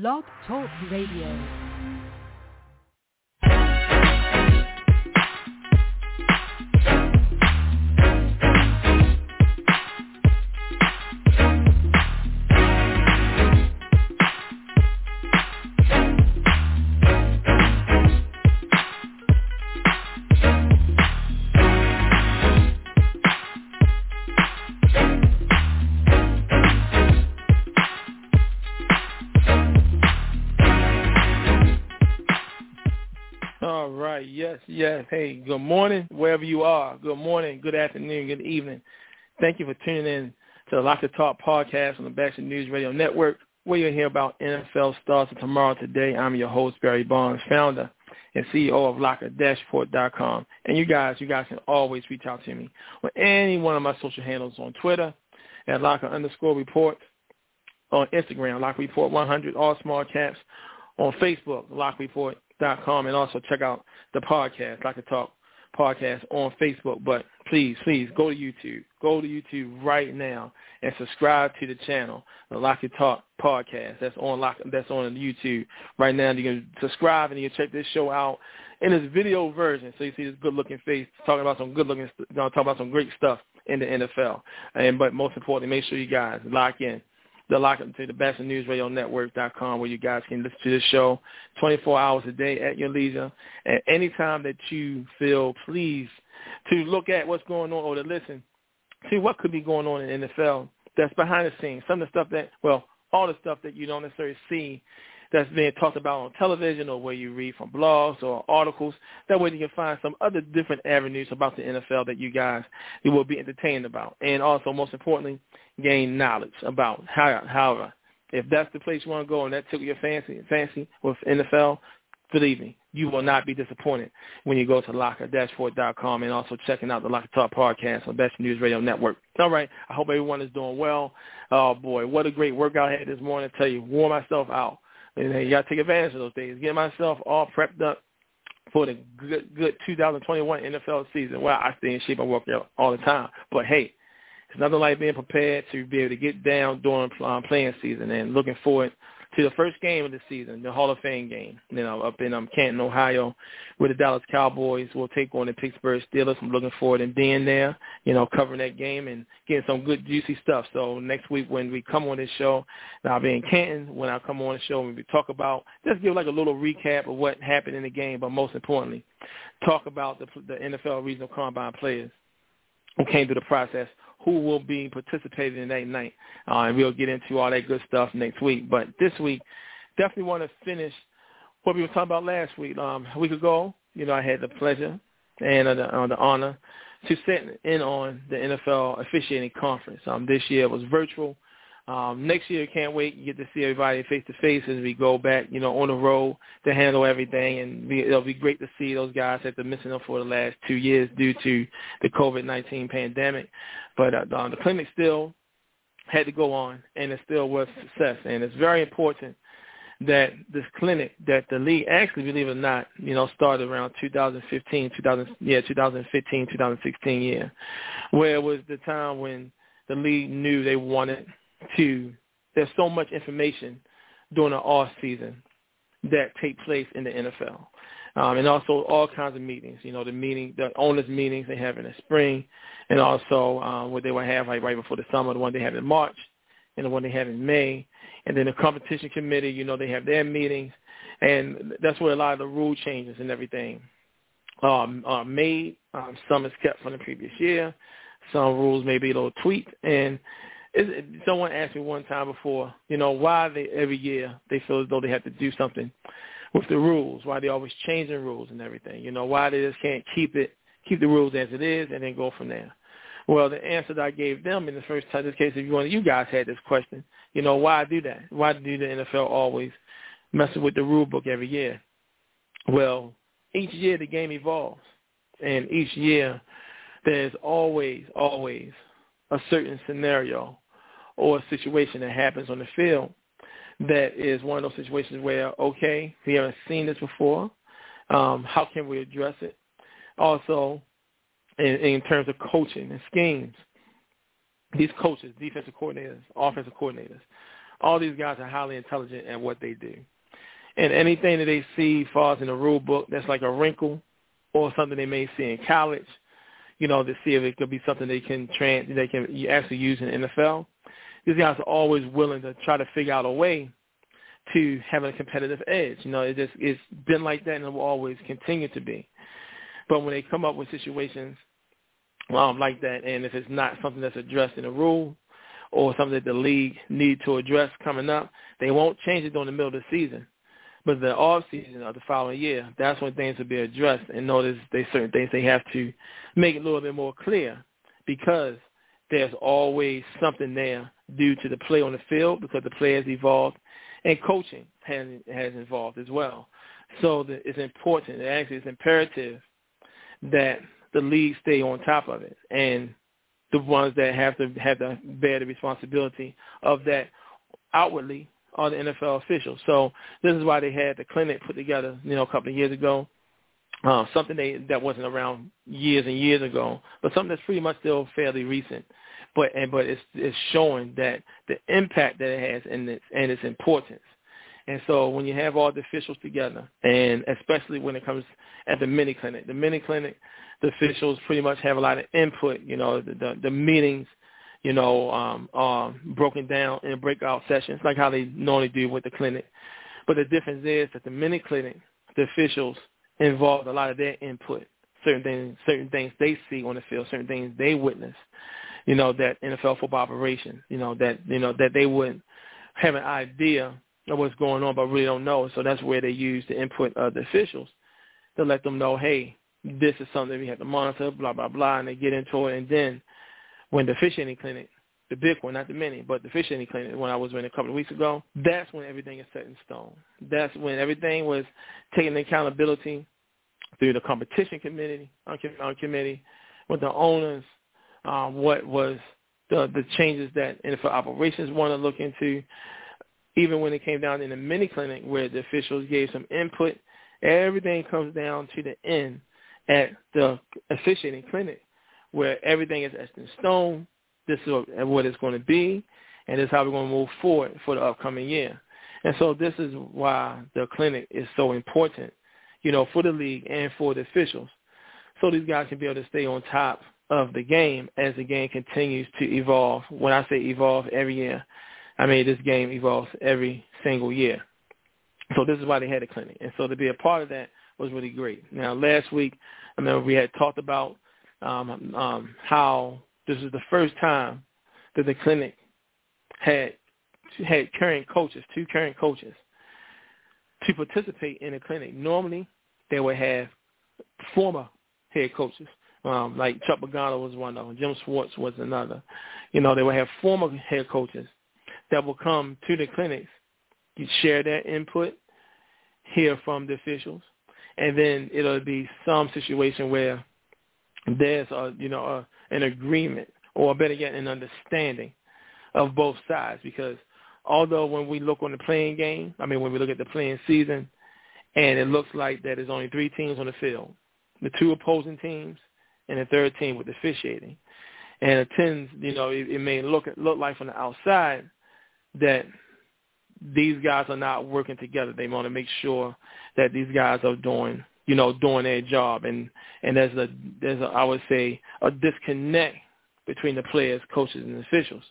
Blog Talk Radio. Yes, yes. Hey, good morning, wherever you are. Good morning, good afternoon, good evening. Thank you for tuning in to the Locker Talk podcast on the Batchelor News Radio Network, where you'll hear about NFL stars of tomorrow today. I'm your host, Barry Barnes, founder and CEO of Locker-Report.com. And you guys, you guys can always reach out to me on any one of my social handles on Twitter at Locker underscore report, on Instagram, Locker Report 100, all small caps, on Facebook, Locker Report com and also check out the podcast, Locker Talk podcast on Facebook. But please, please go to YouTube. Go to YouTube right now and subscribe to the channel, the Locker Talk podcast. That's on Lock that's on YouTube right now. You can subscribe and you can check this show out in its video version. So you see this good looking face talking about some good looking talking about some great stuff in the NFL. And but most importantly, make sure you guys lock in the lock to the best news radio network.com where you guys can listen to this show 24 hours a day at your leisure. And anytime that you feel pleased to look at what's going on or to listen see what could be going on in the NFL that's behind the scenes. Some of the stuff that well all the stuff that you don't necessarily see that's being talked about on television or where you read from blogs or articles. That way you can find some other different avenues about the NFL that you guys will be entertained about. And also, most importantly, gain knowledge about how, how if that's the place you want to go and that took your fancy, fancy with NFL, believe me, you will not be disappointed when you go to locker-report.com and also checking out the Locker Talk podcast on Best News Radio Network. All right. I hope everyone is doing well. Oh, boy, what a great workout I had this morning. I tell you, wore myself out. And you got to take advantage of those days. Get myself all prepped up for the good, good 2021 NFL season. Well, I stay in shape. I work out all the time. But, hey, it's nothing like being prepared to be able to get down during um, playing season and looking forward to the first game of the season, the Hall of Fame game, you know, up in um, Canton, Ohio, where the Dallas Cowboys will take on the Pittsburgh Steelers. I'm looking forward to being there, you know, covering that game and getting some good juicy stuff. So next week when we come on this show, I'll be in Canton. When I come on the show, we talk about just give like a little recap of what happened in the game, but most importantly, talk about the, the NFL Regional Combine players who came through the process who will be participating in that night. Uh, and we'll get into all that good stuff next week. But this week, definitely want to finish what we were talking about last week. Um, a week ago, you know, I had the pleasure and uh, the, uh, the honor to sit in on the NFL officiating conference. Um, this year it was virtual. Um, next year, can't wait. You get to see everybody face to face as we go back, you know, on the road to handle everything, and be, it'll be great to see those guys after missing them for the last two years due to the COVID-19 pandemic. But uh, the clinic still had to go on, and it still was success. And it's very important that this clinic that the league actually, believe it or not, you know, started around 2015, 2000, yeah, 2015, 2016 year, where it was the time when the league knew they wanted to there's so much information during the off season that take place in the NFL. Um, and also all kinds of meetings, you know, the meeting, the owners meetings they have in the spring, and also um, what they will have like right before the summer, the one they have in March, and the one they have in May, and then the competition committee, you know, they have their meetings, and that's where a lot of the rule changes and everything um, are made. Um, some is kept from the previous year, some rules may be a little tweaked, and someone asked me one time before, you know, why they every year they feel as though they have to do something with the rules, why they always changing rules and everything. You know, why they just can't keep it keep the rules as it is and then go from there. Well, the answer that I gave them in the first time, this case, if you want, you guys had this question, you know, why do that? Why do the NFL always messing with the rule book every year? Well, each year the game evolves, and each year there's always, always a certain scenario or a situation that happens on the field that is one of those situations where, okay, we haven't seen this before. Um, how can we address it? Also, in, in terms of coaching and schemes, these coaches, defensive coordinators, offensive coordinators, All these guys are highly intelligent at what they do. And anything that they see falls in the rule book that's like a wrinkle or something they may see in college, you know, to see if it could be something they can trans they can actually use in the NFL. These guys are always willing to try to figure out a way to having a competitive edge. You know, it just it's been like that and it will always continue to be. But when they come up with situations um, like that, and if it's not something that's addressed in a rule or something that the league need to address coming up, they won't change it during the middle of the season. But the off season of the following year, that's when things will be addressed and notice there's certain things they have to make it a little bit more clear because there's always something there due to the play on the field because the play has evolved and coaching has has involved as well. So the, it's important. Actually, it's imperative that the league stay on top of it, and the ones that have to have to bear the responsibility of that outwardly are the NFL officials. So this is why they had the clinic put together, you know, a couple of years ago. Uh, something they, that wasn't around years and years ago, but something that's pretty much still fairly recent but and but it's it's showing that the impact that it has and its and its importance. And so when you have all the officials together, and especially when it comes at the mini clinic, the mini clinic, the officials pretty much have a lot of input. You know, the the, the meetings, you know, um, are broken down in breakout sessions, like how they normally do with the clinic. But the difference is that the mini clinic, the officials involve a lot of their input, certain things, certain things they see on the field, certain things they witness you know, that NFL football operation, you know, that, you know, that they wouldn't have an idea of what's going on, but really don't know. So that's where they use the input of the officials to let them know, hey, this is something we have to monitor, blah, blah, blah, and they get into it. And then when the officiating clinic, the big one, not the mini, but the officiating clinic, when I was in a couple of weeks ago, that's when everything is set in stone. That's when everything was taken accountability through the competition committee, on committee, with the owners, um, what was the, the changes that NFL operations want to look into. Even when it came down in the mini clinic where the officials gave some input, everything comes down to the end at the officiating clinic where everything is etched in stone. This is what it's going to be, and this is how we're going to move forward for the upcoming year. And so this is why the clinic is so important, you know, for the league and for the officials. So these guys can be able to stay on top of the game as the game continues to evolve. When I say evolve every year, I mean this game evolves every single year. So this is why they had a clinic. And so to be a part of that was really great. Now last week, I remember we had talked about um, um, how this is the first time that the clinic had had current coaches, two current coaches, to participate in the clinic. Normally, they would have former head coaches um, like Chuck Pagano was one of them. Jim Schwartz was another. You know, they would have former head coaches that will come to the clinics, you share their input, hear from the officials, and then it'll be some situation where there's a you know a, an agreement or better yet an understanding of both sides because although when we look on the playing game, I mean when we look at the playing season, and it looks like that there's only three teams on the field, the two opposing teams and the third team with officiating. And it tends, you know, it, it may look look like from the outside that these guys are not working together. They want to make sure that these guys are doing, you know, doing their job. And and there's a there's a I would say a disconnect between the players, coaches, and officials.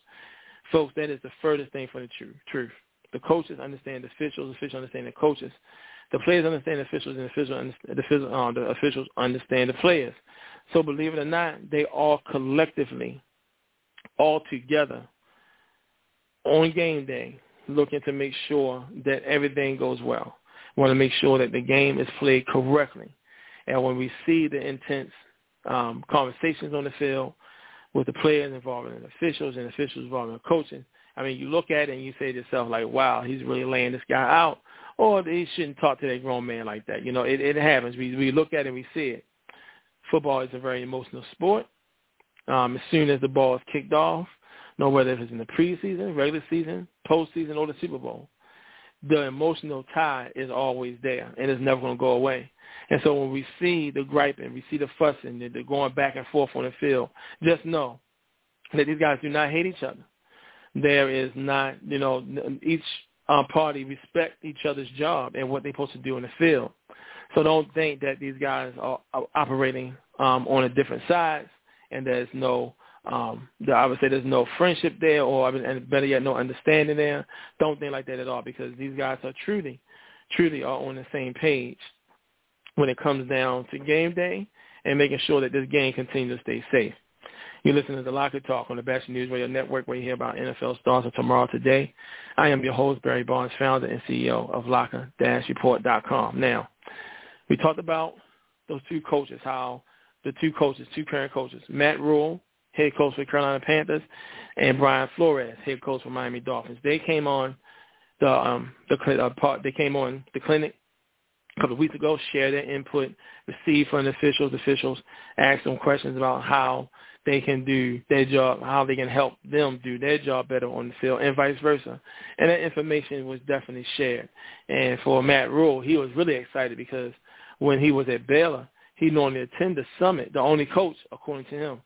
Folks, that is the furthest thing from the truth. Truth. The coaches understand the officials, the officials understand the coaches. The players understand the officials, and the officials, the, officials, uh, the officials understand the players. So believe it or not, they all collectively, all together, on game day, looking to make sure that everything goes well. We want to make sure that the game is played correctly. And when we see the intense um, conversations on the field with the players involving the officials and officials involving the coaching, I mean, you look at it and you say to yourself, like, wow, he's really laying this guy out. Or he shouldn't talk to that grown man like that. You know, it, it happens. We, we look at it and we see it football is a very emotional sport. Um, as soon as the ball is kicked off, no whether it's in the preseason, regular season, postseason, or the Super Bowl, the emotional tie is always there, and it's never going to go away. And so when we see the griping, we see the fussing, they're going back and forth on the field, just know that these guys do not hate each other. there is not, you know, each uh, party respect each other's job and what they're supposed to do in the field. So don't think that these guys are operating um, on a different sides and there's no, um, I would say there's no friendship there or and better yet, no understanding there. Don't think like that at all because these guys are truly, truly are on the same page when it comes down to game day and making sure that this game continues to stay safe. You listen to the Locker Talk on the Batchelor News Radio Network where you hear about NFL stars of tomorrow today. I am your host, Barry Barnes, founder and CEO of Locker-Report.com. Now, we talked about those two coaches, how the two coaches, two current coaches, Matt Rhule, head coach for Carolina Panthers, and Brian Flores, head coach for Miami Dolphins. They came on the um the uh, part. They came on the clinic a couple of weeks ago, shared their input, received from the officials. Officials asked them questions about how they can do their job, how they can help them do their job better on the field, and vice versa. And that information was definitely shared. And for Matt Rhule, he was really excited because when he was at Baylor, he normally attend the summit, the only coach, according to him,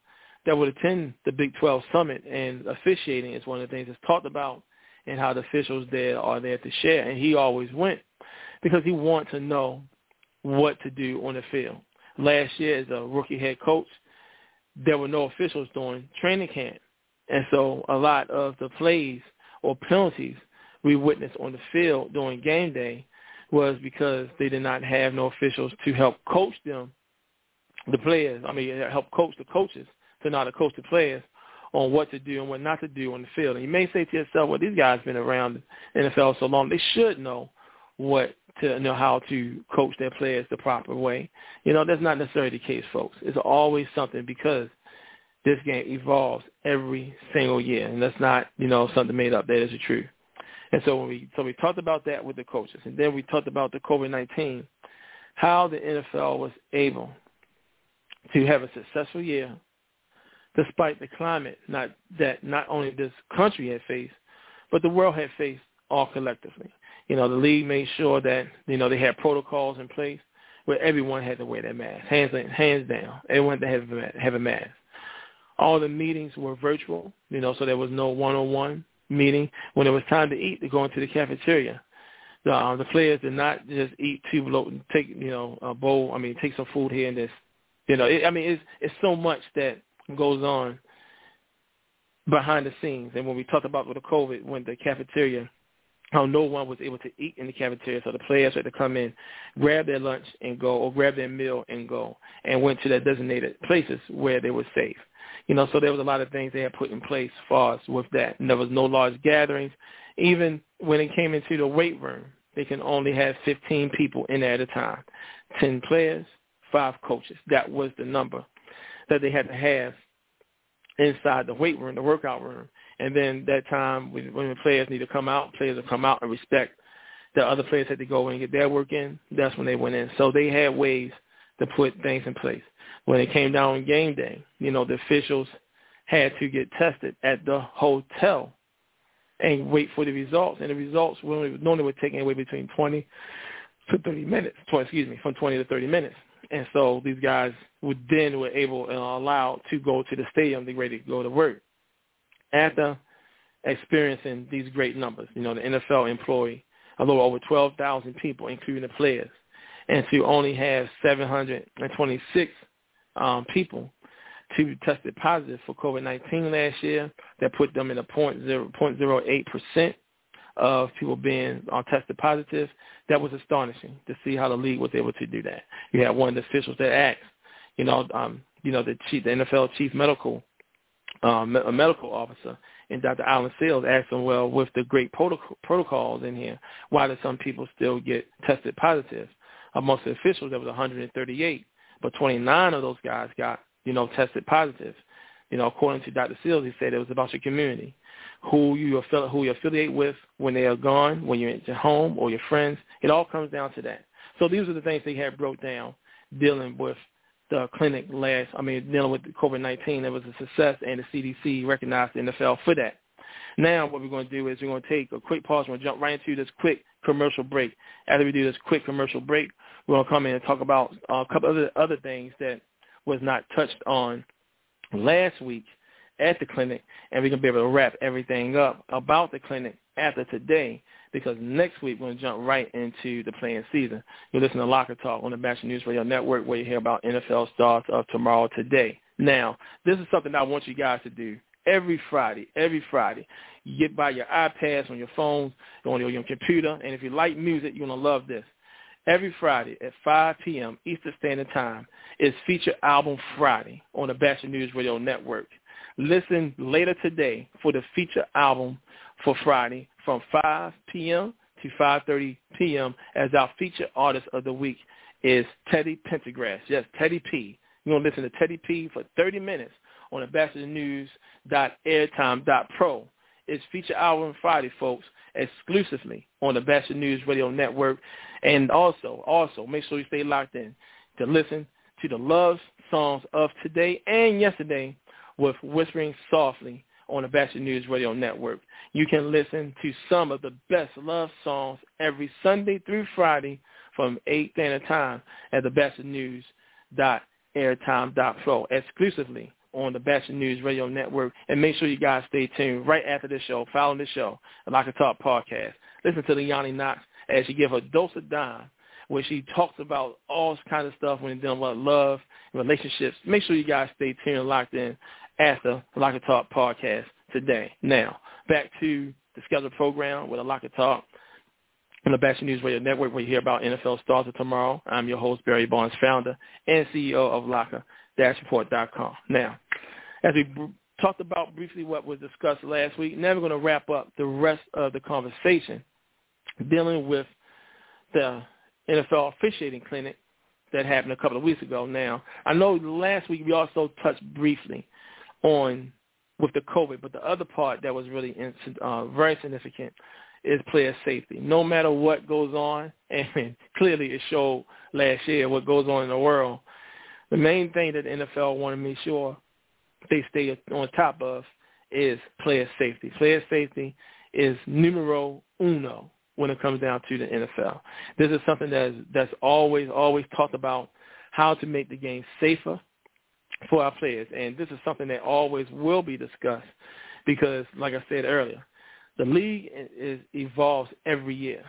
that would attend the Big 12 summit. And officiating is one of the things that's talked about and how the officials there are there to share. And he always went because he wanted to know what to do on the field. Last year as a rookie head coach, there were no officials during training camp. And so a lot of the plays or penalties we witnessed on the field during game day was because they did not have no officials to help coach them, the players, I mean, help coach the coaches to not to coach the players on what to do and what not to do on the field. And you may say to yourself, well, these guys have been around the NFL so long, they should know what to know how to coach their players the proper way. You know, that's not necessarily the case, folks. It's always something because this game evolves every single year, and that's not, you know, something made up. That is the truth. And so when we so we talked about that with the coaches, and then we talked about the COVID nineteen, how the NFL was able to have a successful year despite the climate not that not only this country had faced, but the world had faced all collectively. You know, the league made sure that, you know, they had protocols in place where everyone had to wear their mask, hands hands down. Everyone had to have, have a mask. All the meetings were virtual, you know, so there was no one-on-one meeting. When it was time to eat, to go into the cafeteria. The, uh, the players did not just eat two, take, you know, a bowl. I mean, take some food here and this. You know, it, I mean, it's it's so much that goes on behind the scenes. And when we talked about with the COVID, when the cafeteria how no one was able to eat in the cafeteria, so the players had to come in, grab their lunch and go, or grab their meal and go, and went to their designated places where they were safe. You know, so there was a lot of things they had put in place far as with that. And there was no large gatherings. Even when it came into the weight room, they can only have 15 people in there at a time. 10 players, five coaches. That was the number that they had to have inside the weight room, the workout room. And then that time when, when the players need to come out, players will come out and respect the other players had to go and get their work in. That's when they went in. So they had ways to put things in place. When it came down on game day, you know, the officials had to get tested at the hotel and wait for the results. And the results normally, normally were taking away between 20 to 30 minutes, 20, excuse me, from 20 to 30 minutes. And so these guys would then were able and allowed to go to the stadium to ready to go to work after experiencing these great numbers. You know, the NFL employ a little over 12,000 people, including the players, and to only have 726 um, people to be tested positive for COVID-19 last year, that put them in a 0.08 percent of people being uh, tested positive. That was astonishing to see how the league was able to do that. You had one of the officials that asked, you know, um, you know, the chief, the NFL chief medical um, a medical officer, and Dr. Allen Sills asked him, well, with the great protocol, protocols in here, why do some people still get tested positive? Amongst the officials, there was 138, but 29 of those guys got, you know, tested positive. You know, according to Dr. Sills, he said it was about your community, who you affiliate, who you affiliate with when they are gone, when you're at your home or your friends. It all comes down to that. So these are the things they had broke down dealing with the clinic last, I mean, dealing with COVID-19. It was a success, and the CDC recognized the NFL for that. Now what we're going to do is we're going to take a quick pause. We're going to jump right into this quick commercial break. After we do this quick commercial break, we're going to come in and talk about a couple other other things that was not touched on last week at the clinic, and we're going to be able to wrap everything up about the clinic after today because next week we're going to jump right into the playing season. You're listening to Locker Talk on the Batchelor News Radio Network where you hear about NFL stars of tomorrow today. Now, this is something I want you guys to do every Friday, every Friday. You get by your iPads, on your phones, on your, your computer, and if you like music, you're going to love this. Every Friday at 5 p.m. Eastern Standard Time is Feature Album Friday on the Batchelor News Radio Network. Listen later today for the feature album for Friday from 5 p.m. to 5.30 p.m. as our feature artist of the week is Teddy Pendergrass. Yes, Teddy P. You're going to listen to Teddy P for 30 minutes on ambassadornews.airtime.pro. It's feature album Friday, folks, exclusively on the Batchelor News Radio Network. And also, also, make sure you stay locked in to listen to the love songs of today and yesterday with Whispering Softly on the Batchelor News Radio Network. You can listen to some of the best love songs every Sunday through Friday from 8 standard time at the Batchelor News dot airtime dot flow exclusively on the Batchelor News Radio Network. And make sure you guys stay tuned right after this show. Follow the show, the Locker Talk podcast. Listen to Leonie Knox as she gives a dose of dime where she talks about all kinds of stuff when dealing with love, and relationships. Make sure you guys stay tuned and locked in after the Locker Talk podcast today. Now, back to the scheduled program with a Locker Talk on the Batchelor News Radio Network where you hear about NFL stars of tomorrow. I'm your host, Barry Barnes, founder and CEO of Locker-Report.com. Now, as we b- talked about briefly what was discussed last week, now we're going to wrap up the rest of the conversation dealing with the NFL officiating clinic that happened a couple of weeks ago now. I know last week we also touched briefly on with the COVID, but the other part that was really uh, very significant is player safety. No matter what goes on, and clearly it showed last year what goes on in the world, the main thing that the NFL want to make sure they stay on top of is player safety. Player safety is numero uno when it comes down to the NFL. This is something that's that's always always talked about how to make the game safer for our players, and this is something that always will be discussed because, like I said earlier, the league is, evolves every year,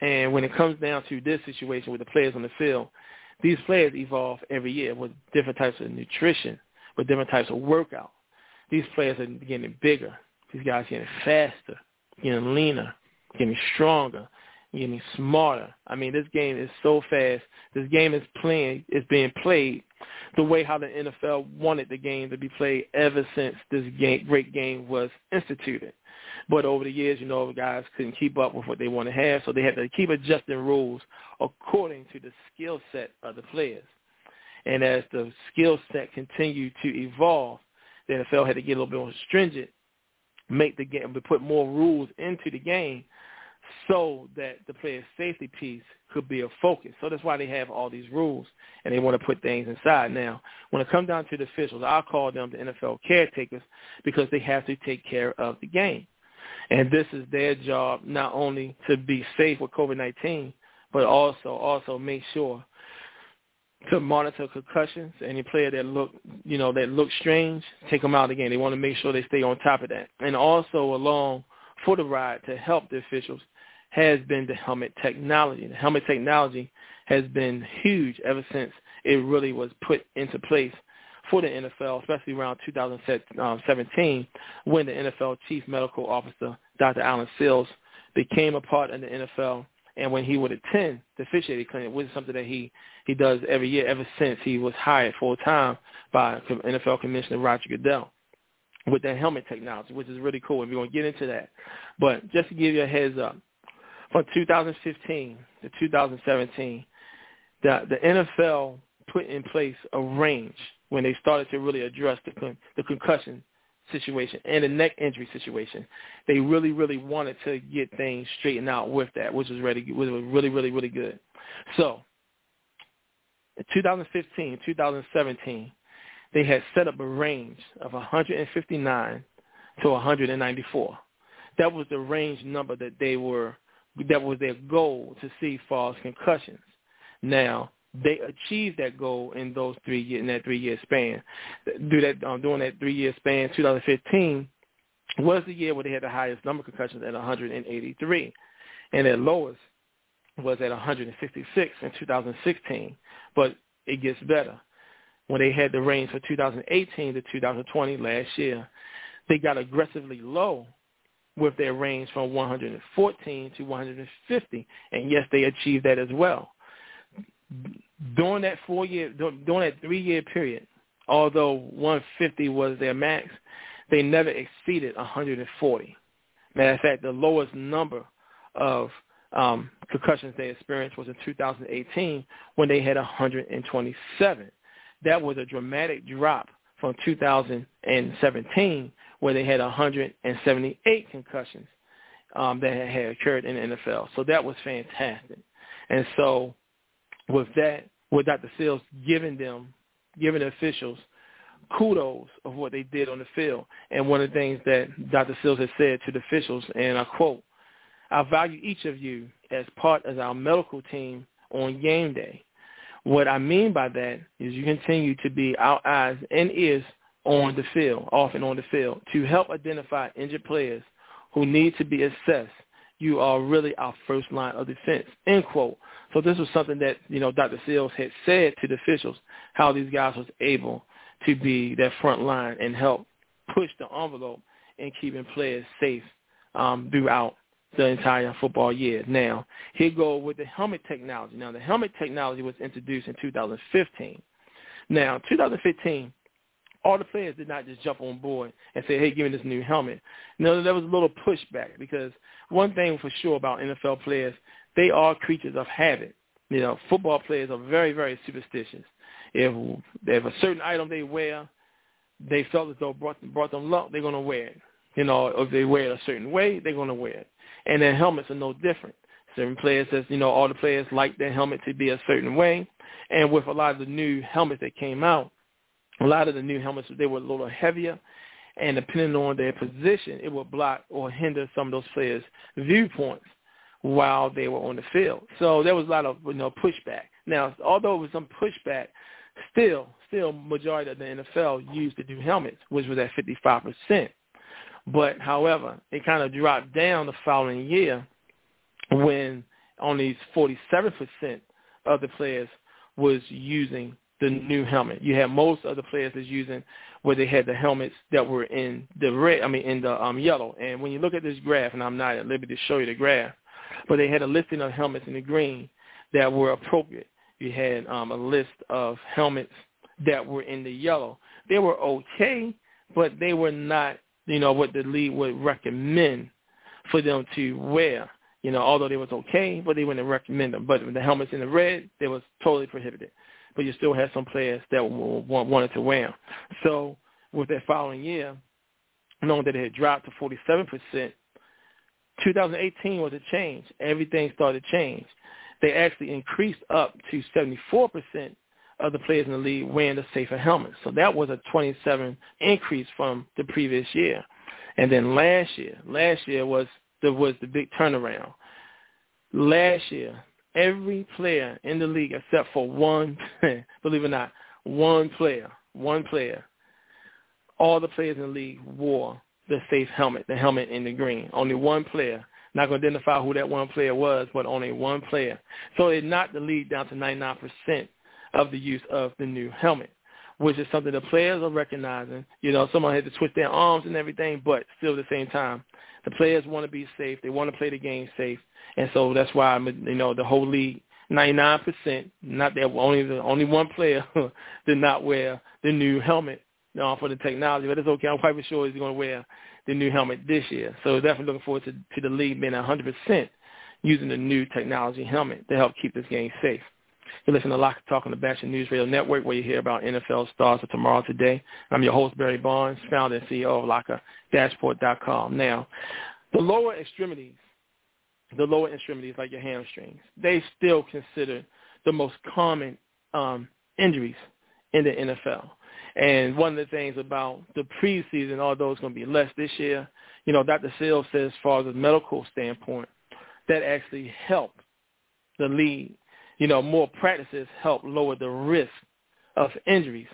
and when it comes down to this situation with the players on the field, these players evolve every year with different types of nutrition, with different types of workout. These players are getting bigger. These guys are getting faster, getting leaner, getting stronger, getting smarter. I mean, this game is so fast. This game is playing is being played the way how the NFL wanted the game to be played ever since this game, great game was instituted. But over the years, you know, guys couldn't keep up with what they want to have, so they had to keep adjusting rules according to the skill set of the players. And as the skill set continued to evolve, the NFL had to get a little bit more stringent, make the game, put more rules into the game so that the player safety piece could be a focus. So that's why they have all these rules and they want to put things inside. Now, when it comes down to the officials, I'll call them the NFL caretakers because they have to take care of the game. And this is their job not only to be safe with COVID-19, but also also make sure to monitor concussions. Any player that look, you know, that look strange, take them out again. They want to make sure they stay on top of that. And also along for the ride to help the officials has been the helmet technology. The helmet technology has been huge ever since it really was put into place for the NFL, especially around 2017 when the NFL chief medical officer, Dr. Allen Sills, became a part of the NFL and when he would attend the officiating clinic, which is something that he, he does every year ever since he was hired full-time by NFL Commissioner Roger Goodell with that helmet technology, which is really cool. And we're going to get into that. But just to give you a heads up, from 2015 to 2017, the, the NFL put in place a range when they started to really address the, con- the concussion situation and the neck injury situation. They really, really wanted to get things straightened out with that, which was really, was really, really, really good. So, in 2015, 2017, they had set up a range of 159 to 194. That was the range number that they were that was their goal to see false concussions. Now, they achieved that goal in those three year, in that three year span. Do that um, during that three year span, 2015 was the year where they had the highest number of concussions at 183, and their lowest was at 166 in 2016. But it gets better. When they had the range for 2018 to 2020 last year, they got aggressively low with their range from 114 to 150, and yes, they achieved that as well. During that four year, during that three year period, although 150 was their max, they never exceeded 140. Matter of fact, the lowest number of um, concussions they experienced was in 2018 when they had 127. That was a dramatic drop from 2017 where they had 178 concussions um, that had occurred in the NFL. So that was fantastic. And so with that, with Dr. Sills giving them, giving the officials kudos of what they did on the field. And one of the things that Dr. Sills has said to the officials, and I quote, I value each of you as part of our medical team on game day. What I mean by that is you continue to be our eyes and ears on the field, often on the field, to help identify injured players who need to be assessed. You are really our first line of defense, end quote. So this was something that, you know, Dr. Sills had said to the officials, how these guys was able to be that front line and help push the envelope in keeping players safe um, throughout the entire football year. Now, here go with the helmet technology. Now, the helmet technology was introduced in 2015. Now, 2015, all the players did not just jump on board and say, hey, give me this new helmet. No, there was a little pushback because one thing for sure about NFL players, they are creatures of habit. You know, football players are very, very superstitious. If if a certain item they wear, they felt as though brought brought them luck, they're going to wear it. You know, if they wear it a certain way, they're going to wear it. And their helmets are no different. Certain players says, you know, all the players like their helmet to be a certain way. And with a lot of the new helmets that came out, a lot of the new helmets, they were a little heavier. And depending on their position, it would block or hinder some of those players' viewpoints while they were on the field. So there was a lot of, you know, pushback. Now, although it was some pushback, still, still majority of the NFL used the new helmets, which was at 55%. But however, it kind of dropped down the following year when only 47% of the players was using the new helmet. You had most of the players that's using where they had the helmets that were in the red, I mean in the um, yellow. And when you look at this graph, and I'm not at liberty to show you the graph, but they had a listing of helmets in the green that were appropriate you had um, a list of helmets that were in the yellow. They were okay, but they were not, you know, what the league would recommend for them to wear. You know, although they was okay, but they wouldn't recommend them. But the helmets in the red, they was totally prohibited. But you still had some players that wanted to wear them. So with that following year, knowing that it had dropped to 47%, 2018 was a change. Everything started to change they actually increased up to 74% of the players in the league wearing the safer helmets. So that was a 27 increase from the previous year. And then last year, last year was the was the big turnaround. Last year, every player in the league except for one, believe it or not, one player, one player, all the players in the league wore the safe helmet, the helmet in the green. Only one player not going to identify who that one player was, but only one player. So it knocked the lead down to 99% of the use of the new helmet, which is something the players are recognizing. You know, someone had to twist their arms and everything, but still at the same time, the players want to be safe. They want to play the game safe. And so that's why, you know, the whole league, 99%, not that only the only one player did not wear the new helmet uh, for the technology, but it's okay. I'm quite sure he's going to wear the new helmet this year. So definitely looking forward to, to the league being 100% using the new technology helmet to help keep this game safe. You listen to Locker Talk on the Batchelor News Radio Network where you hear about NFL stars of tomorrow today. I'm your host, Barry Barnes, founder and CEO of Locker-Report.com. Now, the lower extremities, the lower extremities like your hamstrings, they still considered the most common um, injuries in the NFL. And one of the things about the preseason, although it's going to be less this year, you know, Dr. Sills says as far as a medical standpoint, that actually helped the league you know, more practices help lower the risk of injuries,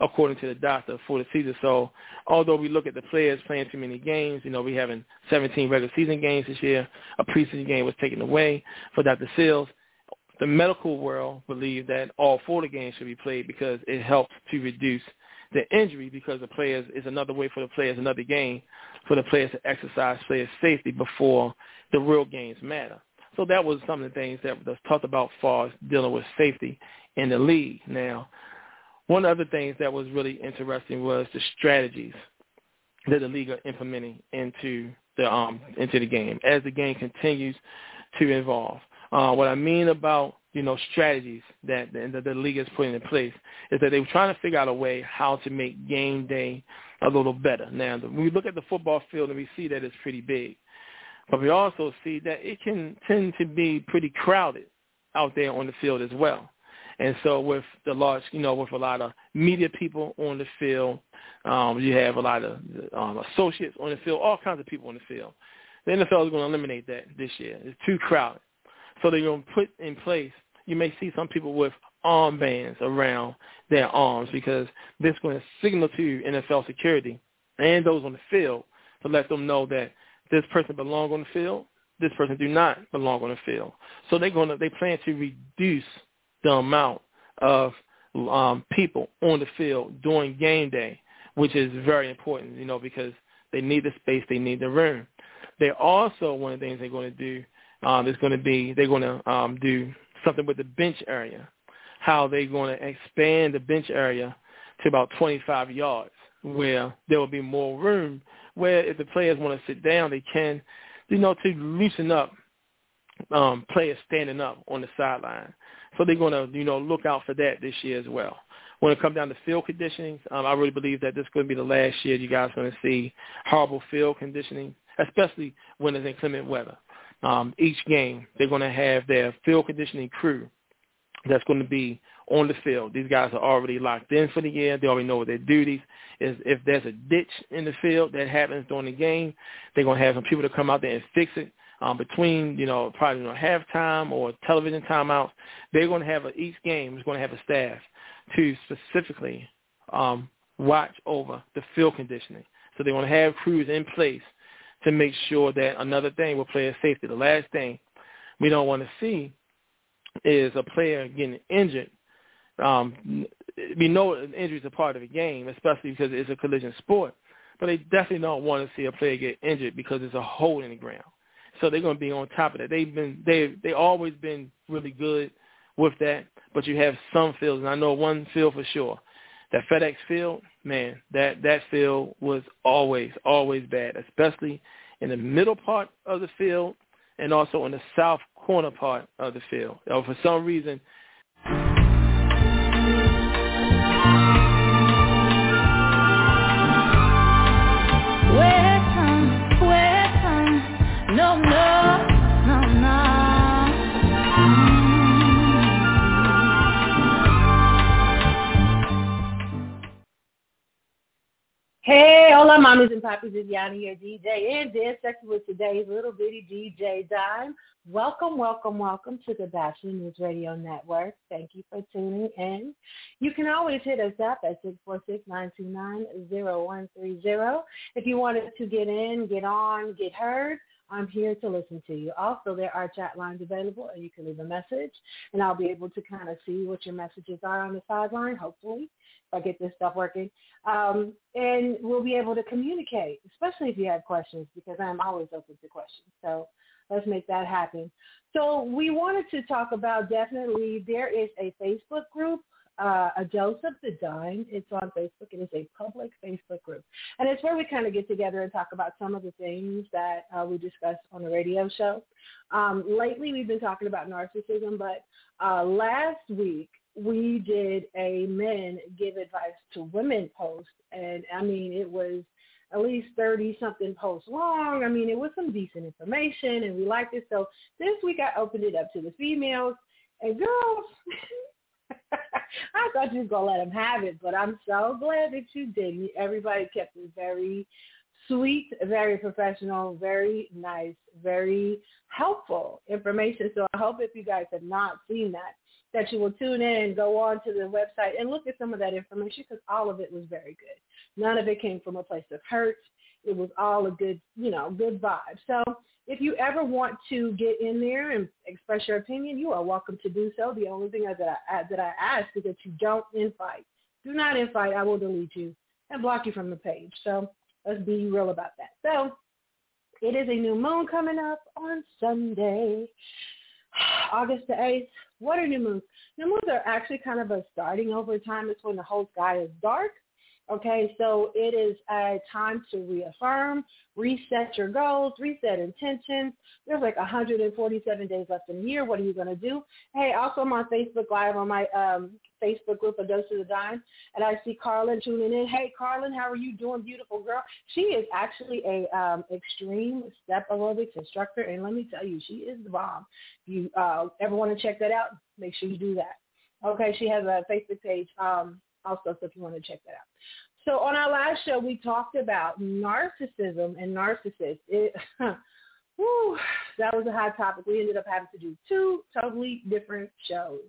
according to the doctor for the season. So although we look at the players playing too many games, you know, we having 17 regular season games this year. A preseason game was taken away for Dr. Sills. The medical world believe that all 40 games should be played because it helps to reduce the injury because the players is another way for the players, another game for the players to exercise player safety before the real games matter. So that was some of the things that was talked about far as dealing with safety in the league. Now, one of the things that was really interesting was the strategies that the league are implementing into the um into the game as the game continues to evolve. Uh, what I mean about you know strategies that the, the league is putting in place is that they were trying to figure out a way how to make game day a little better. Now, when we look at the football field and we see that it's pretty big, but we also see that it can tend to be pretty crowded out there on the field as well. And so with the large, you know, with a lot of media people on the field, um, you have a lot of um, associates on the field, all kinds of people on the field. The NFL is going to eliminate that this year. It's too crowded. So they're going to put in place, you may see some people with armbands around their arms because this is going to signal to NFL security and those on the field to let them know that this person belongs on the field, this person do not belong on the field. So they're going to, they plan to reduce the amount of um, people on the field during game day, which is very important, you know, because they need the space, they need the room. They also one of the things they're going to do um, is going to be they're going to um, do something with the bench area, how they're going to expand the bench area to about 25 yards, where there will be more room. Where if the players want to sit down, they can, you know, to loosen up um, players standing up on the sideline. So they're going to, you know, look out for that this year as well. When it comes down to field conditioning, um, I really believe that this is going to be the last year you guys are going to see horrible field conditioning, especially when it's inclement weather. Um, each game, they're going to have their field conditioning crew that's going to be on the field. These guys are already locked in for the year. They already know what their duties is. If there's a ditch in the field that happens during the game, they're going to have some people to come out there and fix it um, between, you know, probably you know, halftime or television timeouts, they're going to have a, each game is going to have a staff to specifically um, watch over the field conditioning. So they're going to have crews in place to make sure that another thing with player safety, the last thing we don't want to see is a player getting injured. Um, we know injury is a part of the game, especially because it's a collision sport. But they definitely don't want to see a player get injured because there's a hole in the ground so they're going to be on top of that. They've been they they always been really good with that, but you have some fields, and I know one field for sure. That FedEx field, man, that that field was always always bad, especially in the middle part of the field and also in the south corner part of the field. Or for some reason, Hey, hola, mommies and poppies. It's Yawnie, your DJ, and dance section with today's little bitty DJ Dime. Welcome, welcome, welcome to the Batchelor News Radio Network. Thank you for tuning in. You can always hit us up at 646-929-0130. If you wanted to get in, get on, get heard, I'm here to listen to you. Also, there are chat lines available, and you can leave a message, and I'll be able to kind of see what your messages are on the sideline, hopefully. If I get this stuff working. Um, and we'll be able to communicate, especially if you have questions, because I'm always open to questions. So let's make that happen. So we wanted to talk about definitely there is a Facebook group, uh, a dose of the dime. It's on Facebook. It is a public Facebook group, and it's where we kind of get together and talk about some of the things that uh, we discussed on the radio show. Um, lately, we've been talking about narcissism, but uh, last week we did a men give advice to women post and I mean it was at least 30 something posts long. I mean it was some decent information and we liked it. So this week I opened it up to the females and girls I thought you was gonna let them have it, but I'm so glad that you didn't. Everybody kept it very sweet, very professional, very nice, very helpful information. So I hope if you guys have not seen that, that you will tune in, go on to the website, and look at some of that information because all of it was very good. None of it came from a place of hurt. It was all a good, you know, good vibe. So if you ever want to get in there and express your opinion, you are welcome to do so. The only thing that I, that I ask is that you don't invite. Do not invite. I will delete you and block you from the page. So let's be real about that. So it is a new moon coming up on Sunday, August the 8th. What are new moons? New moons are actually kind of a starting over time. It's when the whole sky is dark. Okay, so it is a time to reaffirm, reset your goals, reset intentions. There's like 147 days left in the year. What are you going to do? Hey, also I'm on Facebook Live on my um, Facebook group, A Dose of the Dime, and I see Carlin tuning in. Hey, Carlin, how are you doing, beautiful girl? She is actually a um, extreme step aerobics instructor, and let me tell you, she is the bomb. If you uh, ever want to check that out, make sure you do that. Okay, she has a Facebook page um, also, so if you want to check that out. So on our last show, we talked about narcissism and narcissists. It, whew, that was a hot topic. We ended up having to do two totally different shows.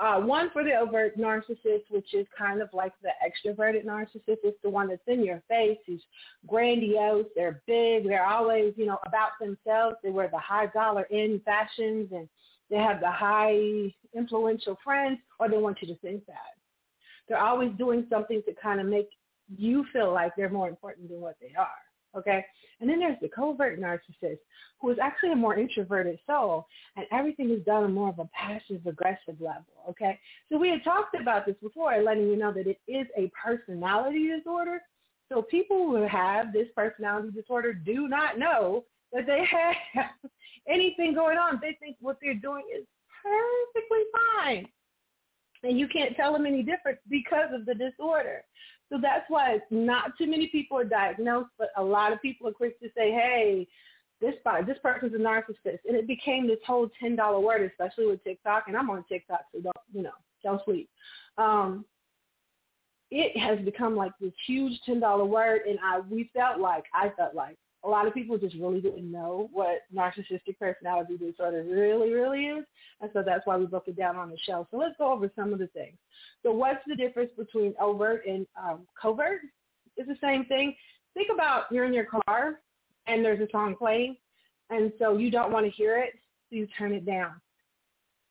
Uh, one for the overt narcissist, which is kind of like the extroverted narcissist. It's the one that's in your face. He's grandiose. They're big. They're always, you know, about themselves. They wear the high dollar in fashions and they have the high influential friends or they want you to think that. They're always doing something to kind of make you feel like they're more important than what they are. Okay. And then there's the covert narcissist who is actually a more introverted soul and everything is done on more of a passive aggressive level. Okay. So we had talked about this before, letting you know that it is a personality disorder. So people who have this personality disorder do not know that they have anything going on. They think what they're doing is perfectly fine. And you can't tell them any different because of the disorder. So that's why not too many people are diagnosed, but a lot of people are quick to say, hey, this this person's a narcissist. And it became this whole $10 word, especially with TikTok. And I'm on TikTok, so don't, you know, don't sleep. Um, it has become like this huge $10 word. And I, we felt like, I felt like a lot of people just really didn't know what narcissistic personality disorder really, really is. And so that's why we broke it down on the show. So let's go over some of the things. So what's the difference between overt and um, covert? It's the same thing. Think about you're in your car and there's a song playing, and so you don't want to hear it, so you turn it down.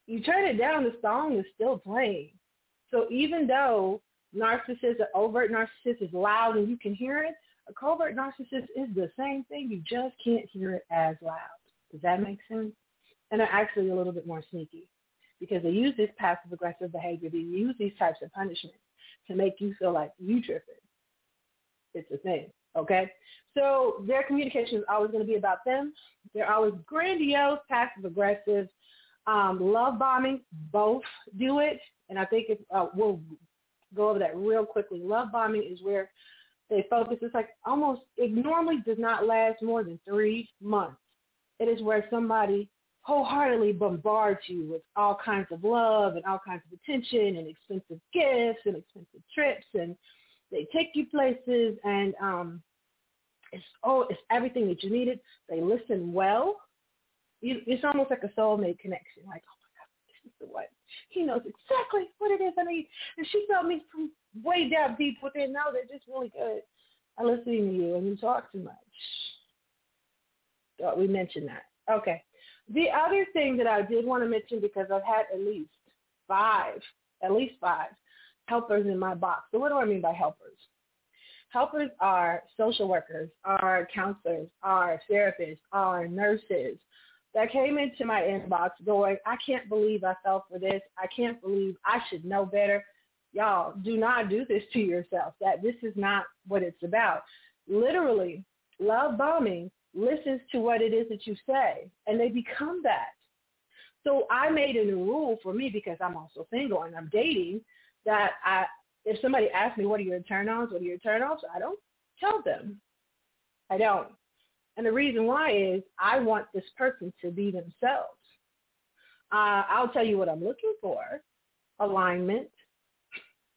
You turn it down, the song is still playing. So even though narcissist, an overt narcissist is loud and you can hear it, a covert narcissist is the same thing. You just can't hear it as loud. Does that make sense? And they're actually a little bit more sneaky because they use this passive aggressive behavior. They use these types of punishments to make you feel like you tripping. It's a thing. Okay? So their communication is always going to be about them. They're always grandiose, passive aggressive, um, love bombing. Both do it. And I think if, uh, we'll go over that real quickly. Love bombing is where they focus. It's like almost, it normally does not last more than three months. It is where somebody wholeheartedly bombards you with all kinds of love and all kinds of attention and expensive gifts and expensive trips and they take you places and um it's oh it's everything that you needed. They listen well. You, it's almost like a soulmate connection. Like, oh my God, this is the one. He knows exactly what it is I need. And she felt me from way down deep within. No, they're just really good at listening to you and you talk too much. Thought we mentioned that. Okay. The other thing that I did want to mention because I've had at least five, at least five helpers in my box. So what do I mean by helpers? Helpers are social workers, are counselors, are therapists, are nurses that came into my inbox going, I can't believe I fell for this. I can't believe I should know better y'all do not do this to yourself. That this is not what it's about. Literally, love bombing listens to what it is that you say, and they become that. So I made a new rule for me because I'm also single and I'm dating that I, if somebody asks me what are your turn-ons, what are your turn-offs, I don't tell them. I don't. And the reason why is I want this person to be themselves. Uh, I'll tell you what I'm looking for. Alignment,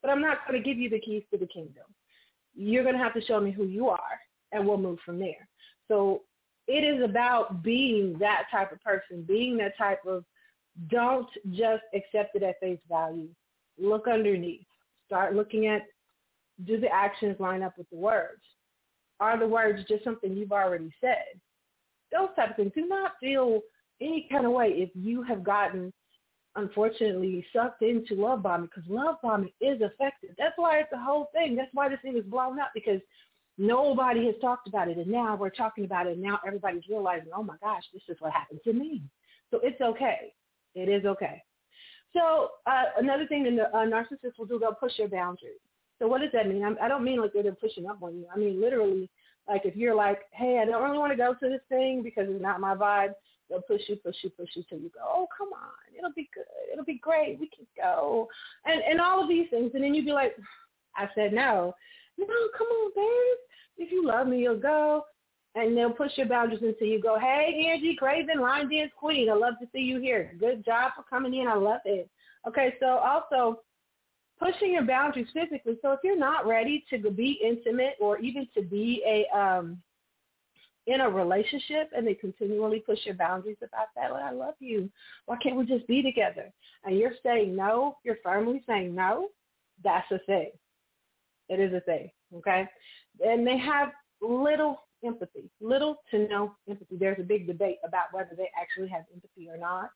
but I'm not going to give you the keys to the kingdom. You're going to have to show me who you are, and we'll move from there. So it is about being that type of person, being that type of don't just accept it at face value. Look underneath. Start looking at do the actions line up with the words? Are the words just something you've already said? Those type of things. Do not feel any kind of way if you have gotten unfortunately sucked into love bombing because love bombing is effective. That's why it's a whole thing. That's why this thing is blown up because nobody has talked about it. And now we're talking about it. And now everybody's realizing, oh my gosh, this is what happened to me. So it's okay. It is okay. So uh, another thing that the uh, narcissist will do, they'll push your boundaries. So what does that mean? I don't mean like they're pushing up on you. I mean literally, like if you're like, hey, I don't really want to go to this thing because it's not my vibe, they'll push you, push you, push you till you go, oh, come on, it'll be good, it'll be great, we can go, and and all of these things, and then you'd be like, I said no, no, come on, babe, if you love me, you'll go, and they'll push your boundaries until you go, hey, Angie Craven, line dance queen, I love to see you here, good job for coming in, I love it. Okay, so also pushing your boundaries physically. So if you're not ready to be intimate or even to be a um in a relationship and they continually push your boundaries about that, well, I love you. Why can't we just be together? And you're saying no, you're firmly saying no, that's a thing. It is a thing. Okay? And they have little empathy, little to no empathy. There's a big debate about whether they actually have empathy or not.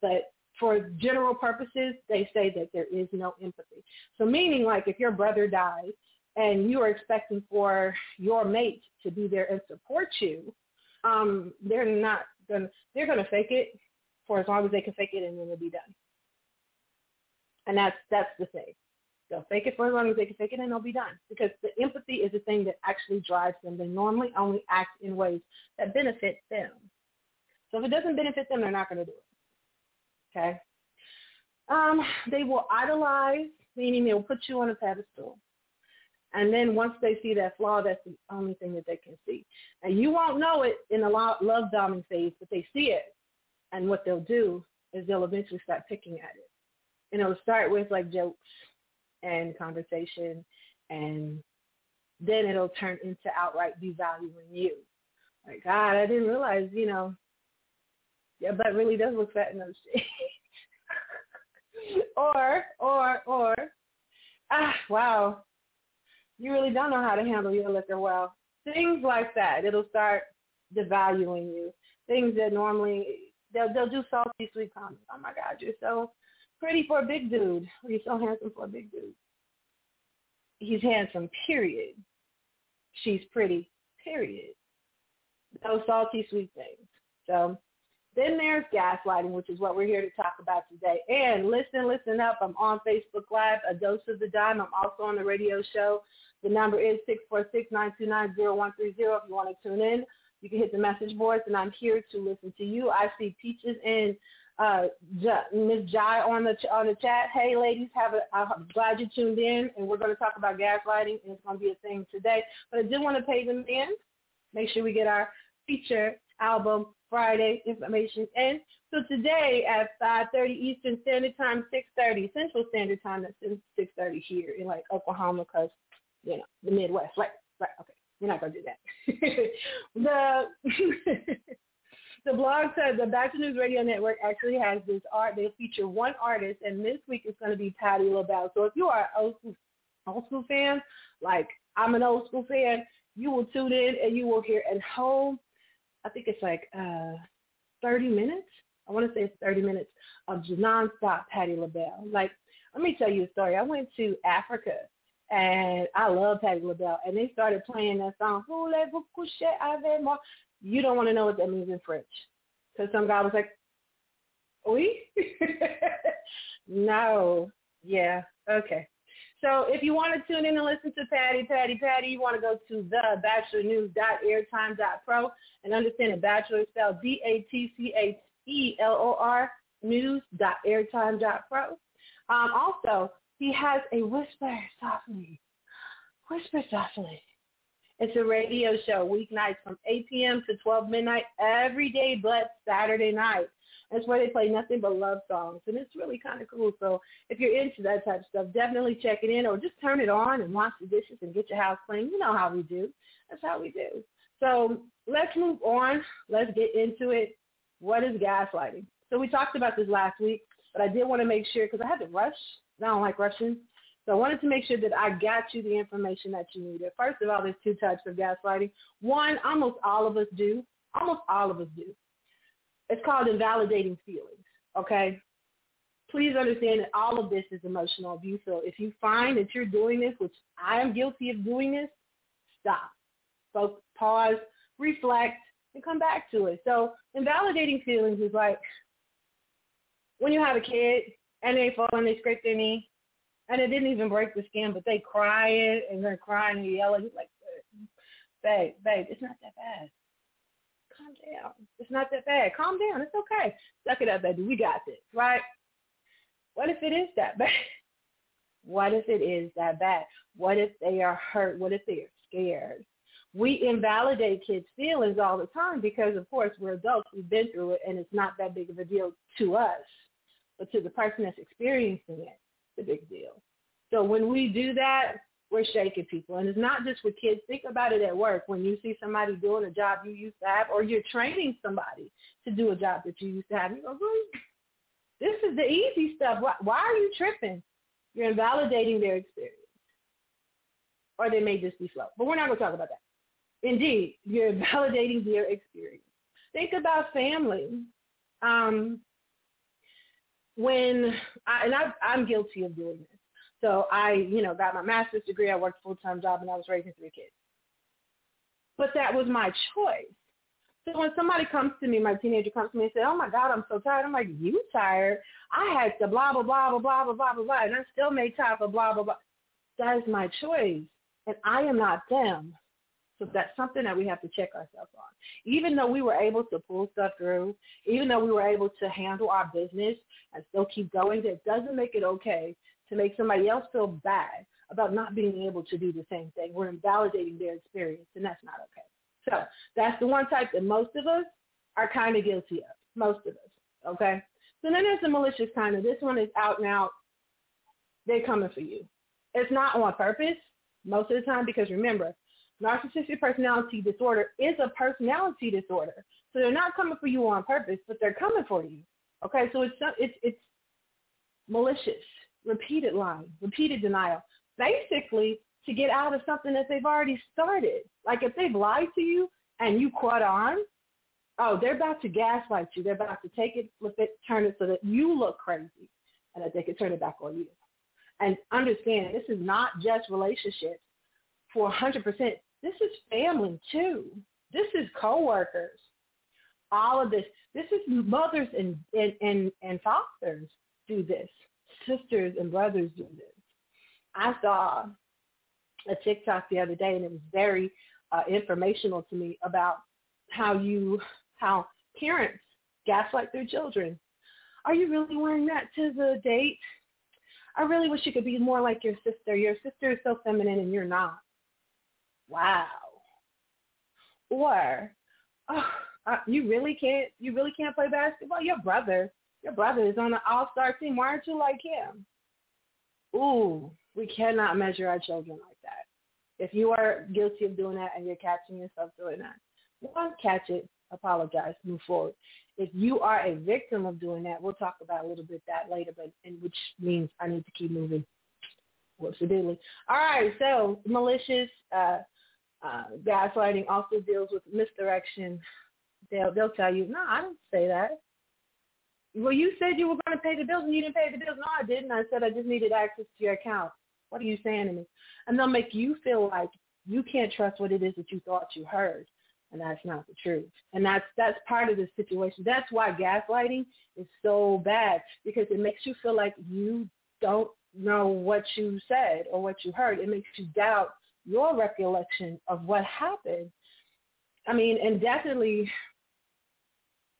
But for general purposes, they say that there is no empathy. So meaning like if your brother dies and you are expecting for your mate to be there and support you, um, they're not gonna they're gonna fake it for as long as they can fake it and then it'll be done. And that's that's the thing. They'll fake it for as long as they can fake it and they'll be done. Because the empathy is the thing that actually drives them. They normally only act in ways that benefit them. So if it doesn't benefit them, they're not to do it. Okay? Um, they will idolize, meaning they will put you on a pedestal. And then once they see that flaw, that's the only thing that they can see. And you won't know it in the love bombing phase, but they see it. And what they'll do is they'll eventually start picking at it. And it'll start with like jokes and conversation, and then it'll turn into outright devaluing you. Like, God, I didn't realize, you know, your butt really does look fat in those shades. or, or, or, ah, wow, you really don't know how to handle your liquor well. Things like that. It'll start devaluing you. Things that normally they'll they'll do salty sweet comments. Oh my God, you're so pretty for a big dude. Or you're so handsome for a big dude. He's handsome, period. She's pretty, period. Those salty sweet things. So then there's gaslighting, which is what we're here to talk about today. And listen, listen up. I'm on Facebook Live, A Dose of the Dime. I'm also on the radio show the number is 646-929-0130 if you want to tune in. You can hit the message boards, and I'm here to listen to you. I see Peaches and uh, Ms. Jai on the on the chat. Hey, ladies, have a, I'm glad you tuned in, and we're going to talk about gaslighting, and it's going to be a thing today. But I did want to pay them in. Make sure we get our feature album Friday information in. So today at 5.30 Eastern Standard Time, 6.30 Central Standard Time, that's 6.30 here in like Oklahoma because you know, the Midwest. Right, right, okay. We're not going to do that. the the blog says the Batchelor News Radio Network actually has this art. They feature one artist, and this week it's going to be Patti LaBelle. So if you are old school, old school fan, like I'm an old school fan, you will tune in and you will hear at home. I think it's like uh, 30 minutes. I want to say it's 30 minutes of nonstop Patti LaBelle. Like, let me tell you a story. I went to Africa and I love Patti LaBelle. And they started playing that song, Voulez-vous coucher avec moi? You don't want to know what that means in French. So some guy was like, oui? no. Yeah. Okay. So if you want to tune in and listen to Patty, Patty, Patty, you want to go to the batchelornews.airtime.pro and understand that bachelor is spelled B-A-T-C-H-E-L-O-R news.airtime.pro. Um, also, he has a whisper softly. Whisper softly. It's a radio show weeknights from 8 p.m. to 12 midnight every day but Saturday night. That's where they play nothing but love songs. And it's really kind of cool. So if you're into that type of stuff, definitely check it in or just turn it on and wash the dishes and get your house clean. You know how we do. That's how we do. So let's move on. Let's get into it. What is gaslighting? So we talked about this last week, but I did want to make sure because I had to rush. I don't like rushing. So I wanted to make sure that I got you the information that you needed. First of all, there's two types of gaslighting. One, almost all of us do. Almost all of us do. It's called invalidating feelings, okay? Please understand that all of this is emotional abuse. So if you find that you're doing this, which I am guilty of doing this, stop. So pause, reflect, and come back to it. So invalidating feelings is like when you have a kid and they fall and they scrape their knee and it didn't even break the skin, but they crying and they're crying and yelling like, babe, babe, it's not that bad. Calm down. It's not that bad. Calm down. It's okay. Suck it up, baby. We got this, right? What if it is that bad? What if it is that bad? What if they are hurt? What if they are scared? We invalidate kids' feelings all the time because, of course, we're adults. We've been through it, and it's not that big of a deal to us. But to the person that's experiencing it, it's a big deal. So when we do that, we're shaking people. And it's not just with kids. Think about it at work. When you see somebody doing a job you used to have, or you're training somebody to do a job that you used to have, you go, this is the easy stuff. Why, why are you tripping? You're invalidating their experience. Or they may just be slow. But we're not going to talk about that. Indeed, you're validating their experience. Think about family. Um, when I, and I, I'm guilty of doing this. So I, you know, got my master's degree. I worked a full-time job and I was raising three kids. But that was my choice. So when somebody comes to me, my teenager comes to me and says, oh my God, I'm so tired. I'm like, you tired? I had to blah, blah, blah, blah, blah, blah, blah, blah, blah, and I still made time for blah, blah, blah. That is my choice. And I am not them. So that's something that we have to check ourselves on. Even though we were able to pull stuff through, even though we were able to handle our business and still keep going, that doesn't make it okay to make somebody else feel bad about not being able to do the same thing. We're invalidating their experience, and that's not okay. So that's the one type that most of us are kind of guilty of, most of us, okay? So then there's the malicious kind of, this one is out and out. They're coming for you. It's not on purpose most of the time because remember, narcissistic personality disorder is a personality disorder. So they're not coming for you on purpose, but they're coming for you. Okay, so it's it's it's malicious, repeated lying, repeated denial, basically to get out of something that they've already started. Like if they've lied to you and you caught on, oh, they're about to gaslight you. They're about to take it, flip it, turn it so that you look crazy and that they can turn it back on you. And understand, this is not just relationships for 100%. This is family too. This is coworkers. All of this. This is mothers and, and, and, and fathers do this. Sisters and brothers do this. I saw a TikTok the other day, and it was very uh, informational to me about how you how parents gaslight their children. Are you really wearing that to the date? I really wish you could be more like your sister. Your sister is so feminine and you're not. Wow. Or, oh, uh, you really can't you really can't play basketball. Your brother, your brother is on an all-star team. Why aren't you like him? Ooh, we cannot measure our children like that. If you are guilty of doing that and you're catching yourself doing that, one, catch it, apologize, move forward. If you are a victim of doing that, we'll talk about a little bit that later, but and which means I need to keep moving. The? All right, so malicious uh, uh, gaslighting also deals with misdirection. They'll they'll tell you, no, I didn't say that. Well, you said you were going to pay the bills and you didn't pay the bills. No, I didn't. I said I just needed access to your account. What are you saying to me? And they'll make you feel like you can't trust what it is that you thought you heard. And that's not the truth. And that's that's part of the situation. That's why gaslighting is so bad because it makes you feel like you don't know what you said or what you heard. It makes you doubt your recollection of what happened. I mean, and definitely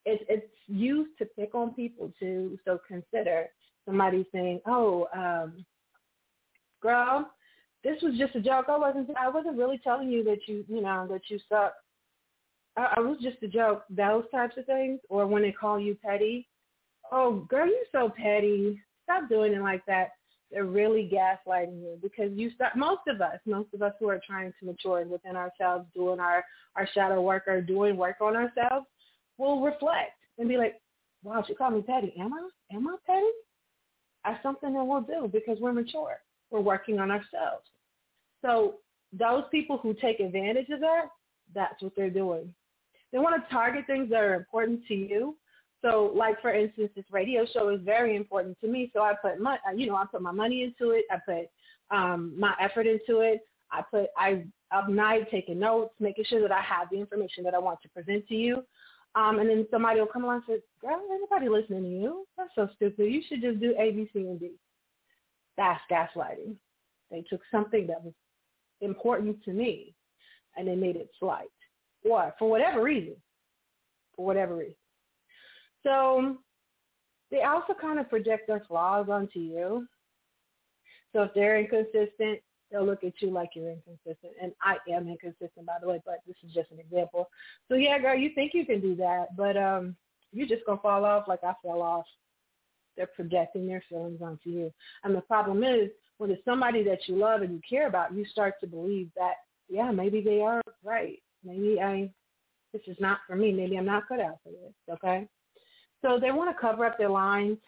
it's it's used to pick on people too. So consider somebody saying, "Oh, um, girl, this was just a joke. I wasn't I wasn't really telling you that you you know that you suck. I, I was just a joke. Those types of things, or when they call you petty. Oh, girl, you're so petty. Stop doing it like that. They're really gaslighting you because you start. Most of us, most of us who are trying to mature within ourselves, doing our our shadow work or doing work on ourselves, will reflect and be like, wow, she called me petty. Am I? Am I petty? That's something that we'll do because we're mature. We're working on ourselves. So those people who take advantage of that, that's what they're doing. They want to target things that are important to you. So, like for instance, this radio show is very important to me. So I put my, you know, I put my money into it. I put um, my effort into it. I put I up night taking notes, making sure that I have the information that I want to present to you. Um, and then somebody will come along and say, girl, anybody listening to you? That's so stupid. You should just do A, B, C, and D. That's gaslighting. They took something that was important to me and they made it slight. What? For whatever reason. For whatever reason. So they also kind of project their flaws onto you. So if they're inconsistent, they'll look at you like you're inconsistent. And I am inconsistent, by the way, but this is just an example. So yeah, girl, you think you can do that, but um, you're just gonna fall off like I fell off. They're projecting their feelings onto you, and the problem is when it's somebody that you love and you care about, you start to believe that yeah, maybe they are right. Maybe I this is not for me. Maybe I'm not good at this. Okay. So they want to cover up their lines.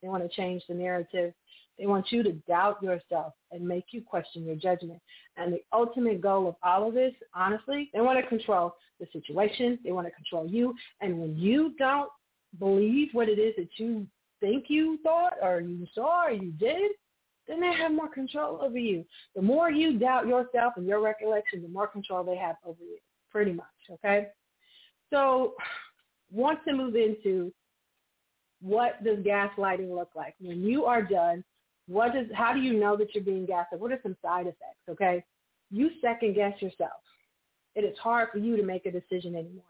They want to change the narrative. They want you to doubt yourself and make you question your judgment. And the ultimate goal of all of this, honestly, they want to control the situation. They want to control you. And when you don't believe what it is that you think you thought or you saw or you did, then they have more control over you. The more you doubt yourself and your recollection, the more control they have over you, pretty much, okay? So want to move into what does gaslighting look like? When you are done, what does how do you know that you're being gaslit? What are some side effects? Okay. You second guess yourself. It is hard for you to make a decision anymore.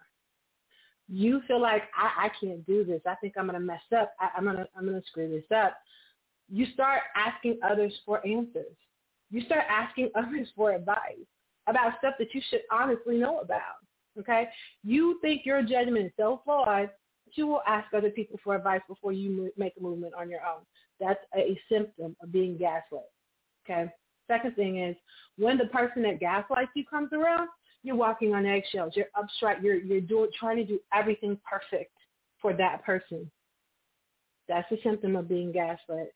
You feel like I, I can't do this. I think I'm gonna mess up. I, I'm gonna I'm gonna screw this up. You start asking others for answers. You start asking others for advice about stuff that you should honestly know about. Okay? You think your judgment is so flawed that you will ask other people for advice before you make a movement on your own. That's a symptom of being gaslit. Okay? Second thing is when the person that gaslights you comes around, you're walking on eggshells. You're upstrut. You're you're doing trying to do everything perfect for that person. That's a symptom of being gaslit.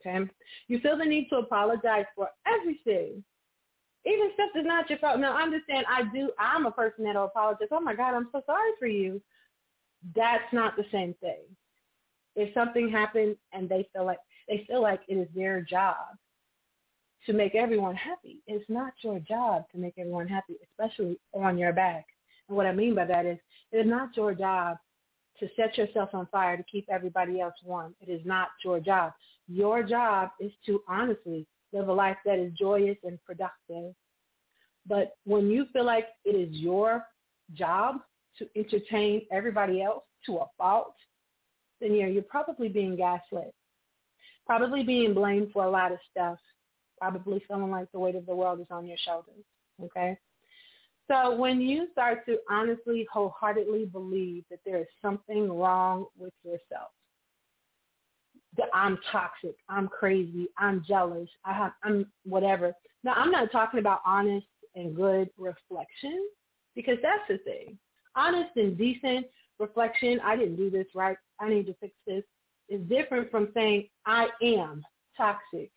Okay? You feel the need to apologize for everything even stuff that's not your fault. Now, understand, I do. I'm a person that'll apologize. Oh my God, I'm so sorry for you. That's not the same thing. If something happened and they feel like they feel like it is their job to make everyone happy, it's not your job to make everyone happy, especially on your back. And what I mean by that is, it is not your job to set yourself on fire to keep everybody else warm. It is not your job. Your job is to honestly live a life that is joyous and productive. But when you feel like it is your job to entertain everybody else to a fault, then yeah, you're probably being gaslit, probably being blamed for a lot of stuff, probably feeling like the weight of the world is on your shoulders. Okay? So when you start to honestly, wholeheartedly believe that there is something wrong with yourself, that I'm toxic, I'm crazy, I'm jealous, I have, I'm whatever. Now, I'm not talking about honest and good reflection because that's the thing. Honest and decent reflection, I didn't do this right, I need to fix this, is different from saying I am toxic,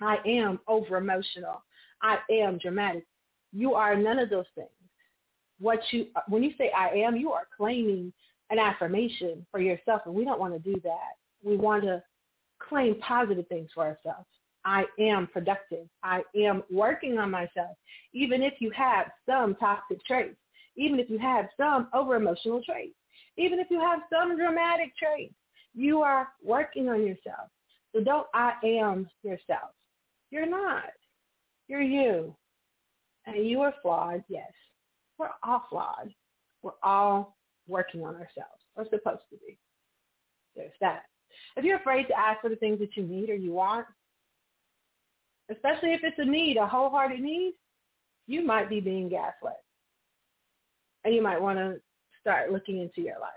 I am over emotional, I am dramatic. You are none of those things. What you when you say I am, you are claiming an affirmation for yourself, and we don't want to do that we want to claim positive things for ourselves. I am productive. I am working on myself. Even if you have some toxic traits, even if you have some over emotional traits, even if you have some dramatic traits, you are working on yourself. So don't I am yourself. You're not. You're you. And you are flawed, yes. We're all flawed. We're all working on ourselves. We're supposed to be. There's that. If you're afraid to ask for the things that you need or you want, especially if it's a need, a wholehearted need, you might be being gaslit. And you might want to start looking into your life.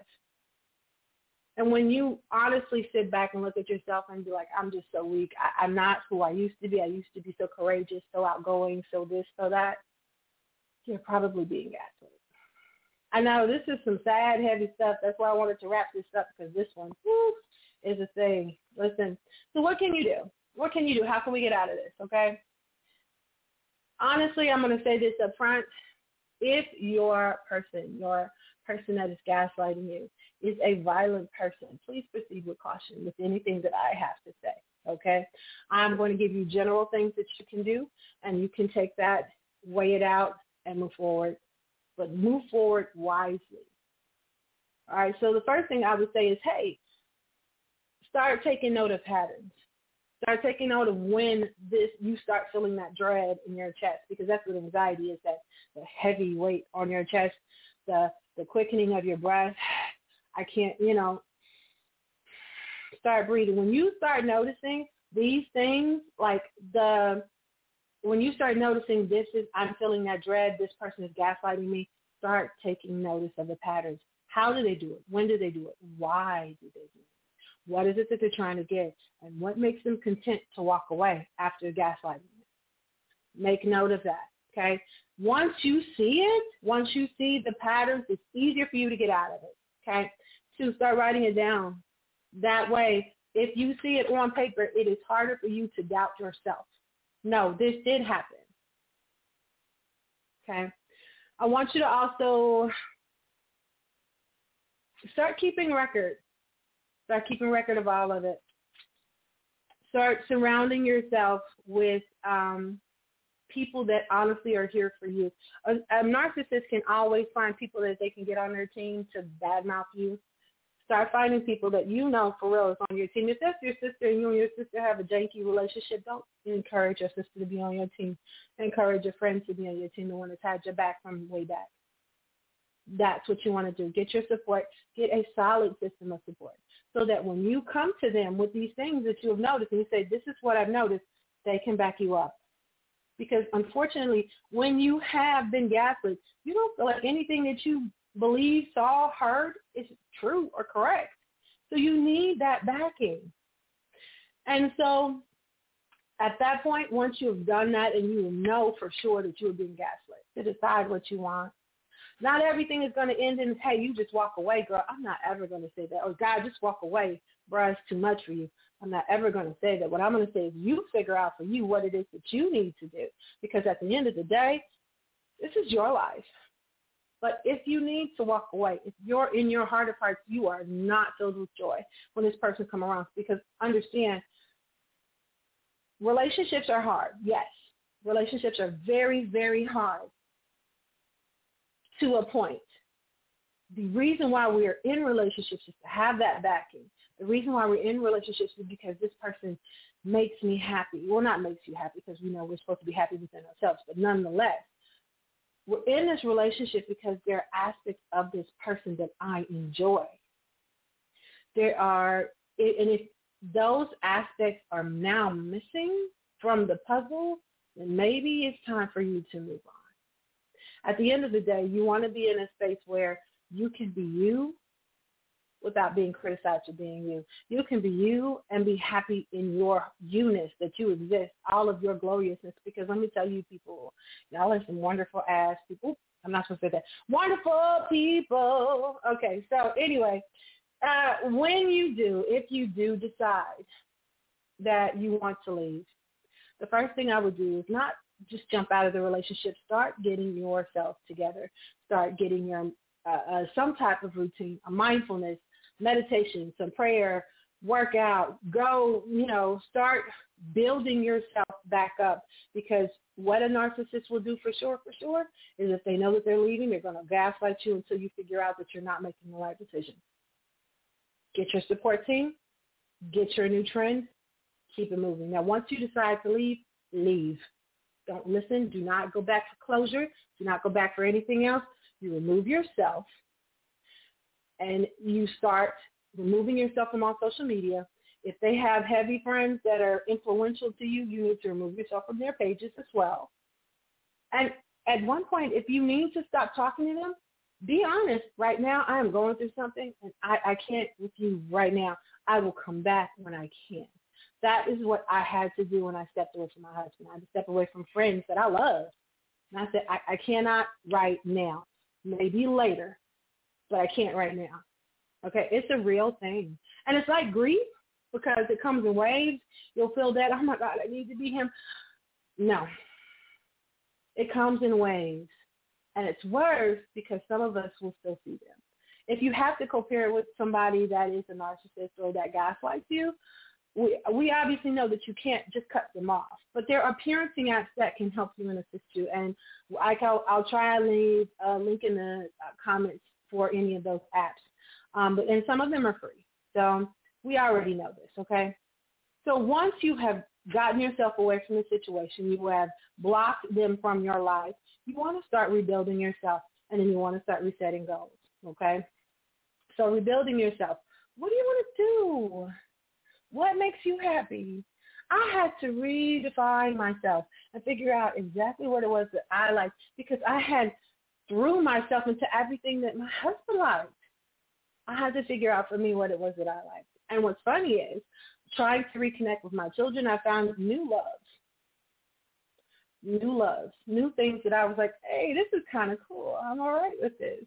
And when you honestly sit back and look at yourself and be like, I'm just so weak. I, I'm not who I used to be. I used to be so courageous, so outgoing, so this, so that. You're probably being gaslit. I know this is some sad, heavy stuff. That's why I wanted to wrap this up because this one is a thing. Listen, so what can you do? What can you do? How can we get out of this? Okay. Honestly, I'm going to say this up front. If your person, your person that is gaslighting you, is a violent person, please proceed with caution with anything that I have to say. Okay. I'm going to give you general things that you can do, and you can take that, weigh it out, and move forward. But move forward wisely. All right. So the first thing I would say is, hey, start taking note of patterns. Start taking note of when this you start feeling that dread in your chest because that's what anxiety is that the heavy weight on your chest, the the quickening of your breath. I can't, you know, start breathing. When you start noticing these things, like the when you start noticing this is I'm feeling that dread, this person is gaslighting me, start taking notice of the patterns. How do they do it? When do they do it? Why do they do it? What is it that they're trying to get? And what makes them content to walk away after gaslighting Make note of that. Okay. Once you see it, once you see the patterns, it's easier for you to get out of it. Okay. To start writing it down. That way, if you see it on paper, it is harder for you to doubt yourself. No, this did happen. Okay. I want you to also start keeping record Start keeping record of all of it. Start surrounding yourself with um, people that honestly are here for you. A, a narcissist can always find people that they can get on their team to badmouth you. Start finding people that you know for real is on your team. If that's your sister and you and your sister have a janky relationship, don't encourage your sister to be on your team. Encourage your friends to be on your team, the one that's had your back from way back. That's what you want to do. Get your support. Get a solid system of support so that when you come to them with these things that you have noticed and you say, this is what I've noticed, they can back you up. Because unfortunately, when you have been gaslit, you don't feel like anything that you believe, saw, heard is true or correct. So you need that backing. And so at that point, once you've done that and you know for sure that you're being gaslit, to decide what you want, not everything is going to end in, hey, you just walk away, girl. I'm not ever going to say that. Or, God, just walk away, bruh, it's too much for you. I'm not ever going to say that. What I'm going to say is you figure out for you what it is that you need to do. Because at the end of the day, this is your life. But if you need to walk away, if you're in your heart of hearts, you are not filled with joy when this person come around. Because understand, relationships are hard. Yes, relationships are very, very hard to a point. The reason why we are in relationships is to have that backing. The reason why we're in relationships is because this person makes me happy. Well, not makes you happy because we know we're supposed to be happy within ourselves, but nonetheless, we're in this relationship because there are aspects of this person that I enjoy. There are, and if those aspects are now missing from the puzzle, then maybe it's time for you to move on at the end of the day, you want to be in a space where you can be you without being criticized for being you. You can be you and be happy in your you-ness that you exist, all of your gloriousness. Because let me tell you, people, y'all are some wonderful ass people. I'm not supposed to say that. Wonderful people. Okay, so anyway, uh, when you do, if you do decide that you want to leave, the first thing I would do is not just jump out of the relationship. Start getting yourself together. Start getting your uh, uh, some type of routine, a mindfulness, meditation, some prayer, workout. Go, you know, start building yourself back up because what a narcissist will do for sure, for sure, is if they know that they're leaving, they're going to gaslight you until you figure out that you're not making the right decision. Get your support team, get your new trend, keep it moving. Now, once you decide to leave, leave. Don't listen. Do not go back for closure. Do not go back for anything else. You remove yourself and you start removing yourself from all social media. If they have heavy friends that are influential to you, you need to remove yourself from their pages as well. And at one point, if you need to stop talking to them, be honest. Right now, I am going through something, and I, I can't with you right now. I will come back when I can. That is what I had to do when I stepped away from my husband. I had to step away from friends that I love. And I said, I, I cannot right now. Maybe later. but I can't right now. Okay, it's a real thing. And it's like grief because it comes in waves. You'll feel that, oh my God, I need to be him. No. It comes in waves. And it's worse because some of us will still see them. If you have to co-parent with somebody that is a narcissist or that gaslights you, we, we obviously know that you can't just cut them off. But there are parenting apps that can help you and assist you. And I, I'll, I'll try and leave a link in the uh, comments for any of those apps. Um, but and some of them are free. So we already know this, okay? So once you have gotten yourself away from the situation, you have blocked them from your life, you want to start rebuilding yourself and then you want to start resetting goals, okay? So rebuilding yourself. What do you want to do? What makes you happy? I had to redefine myself and figure out exactly what it was that I liked because I had threw myself into everything that my husband liked. I had to figure out for me what it was that I liked. And what's funny is trying to reconnect with my children, I found new loves. New loves, new things that I was like, hey, this is kind of cool. I'm all right with this.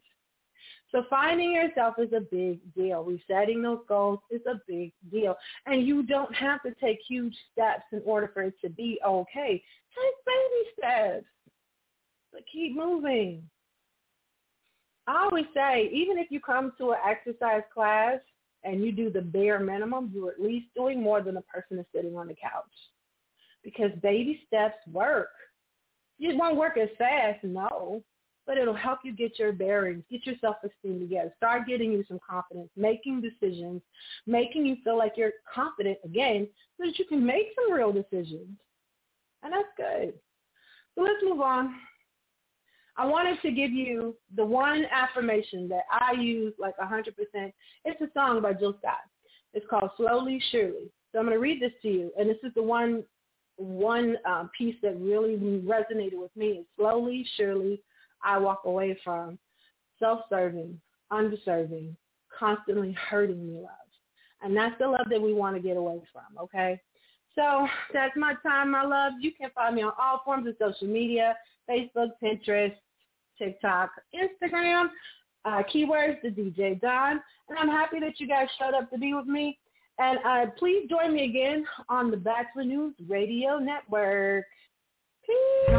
So finding yourself is a big deal. Resetting those goals is a big deal. And you don't have to take huge steps in order for it to be okay. Take baby steps. But keep moving. I always say, even if you come to an exercise class and you do the bare minimum, you're at least doing more than a person is sitting on the couch. Because baby steps work. It won't work as fast, no, but it'll help you get your bearings, get your self-esteem together, start getting you some confidence, making decisions, making you feel like you're confident again so that you can make some real decisions. And that's good. So let's move on. I wanted to give you the one affirmation that I use like 100%. It's a song by Jill Scott. It's called Slowly Surely. So I'm going to read this to you. And this is the one one um, piece that really resonated with me is slowly, surely, I walk away from self-serving, undeserving, constantly hurting me love. And that's the love that we want to get away from, okay? So that's my time, my love. You can find me on all forms of social media, Facebook, Pinterest, TikTok, Instagram. Uh, keywords, the DJ Don. And I'm happy that you guys showed up to be with me. And uh, please join me again on the Batchelor News Radio Network. Peace.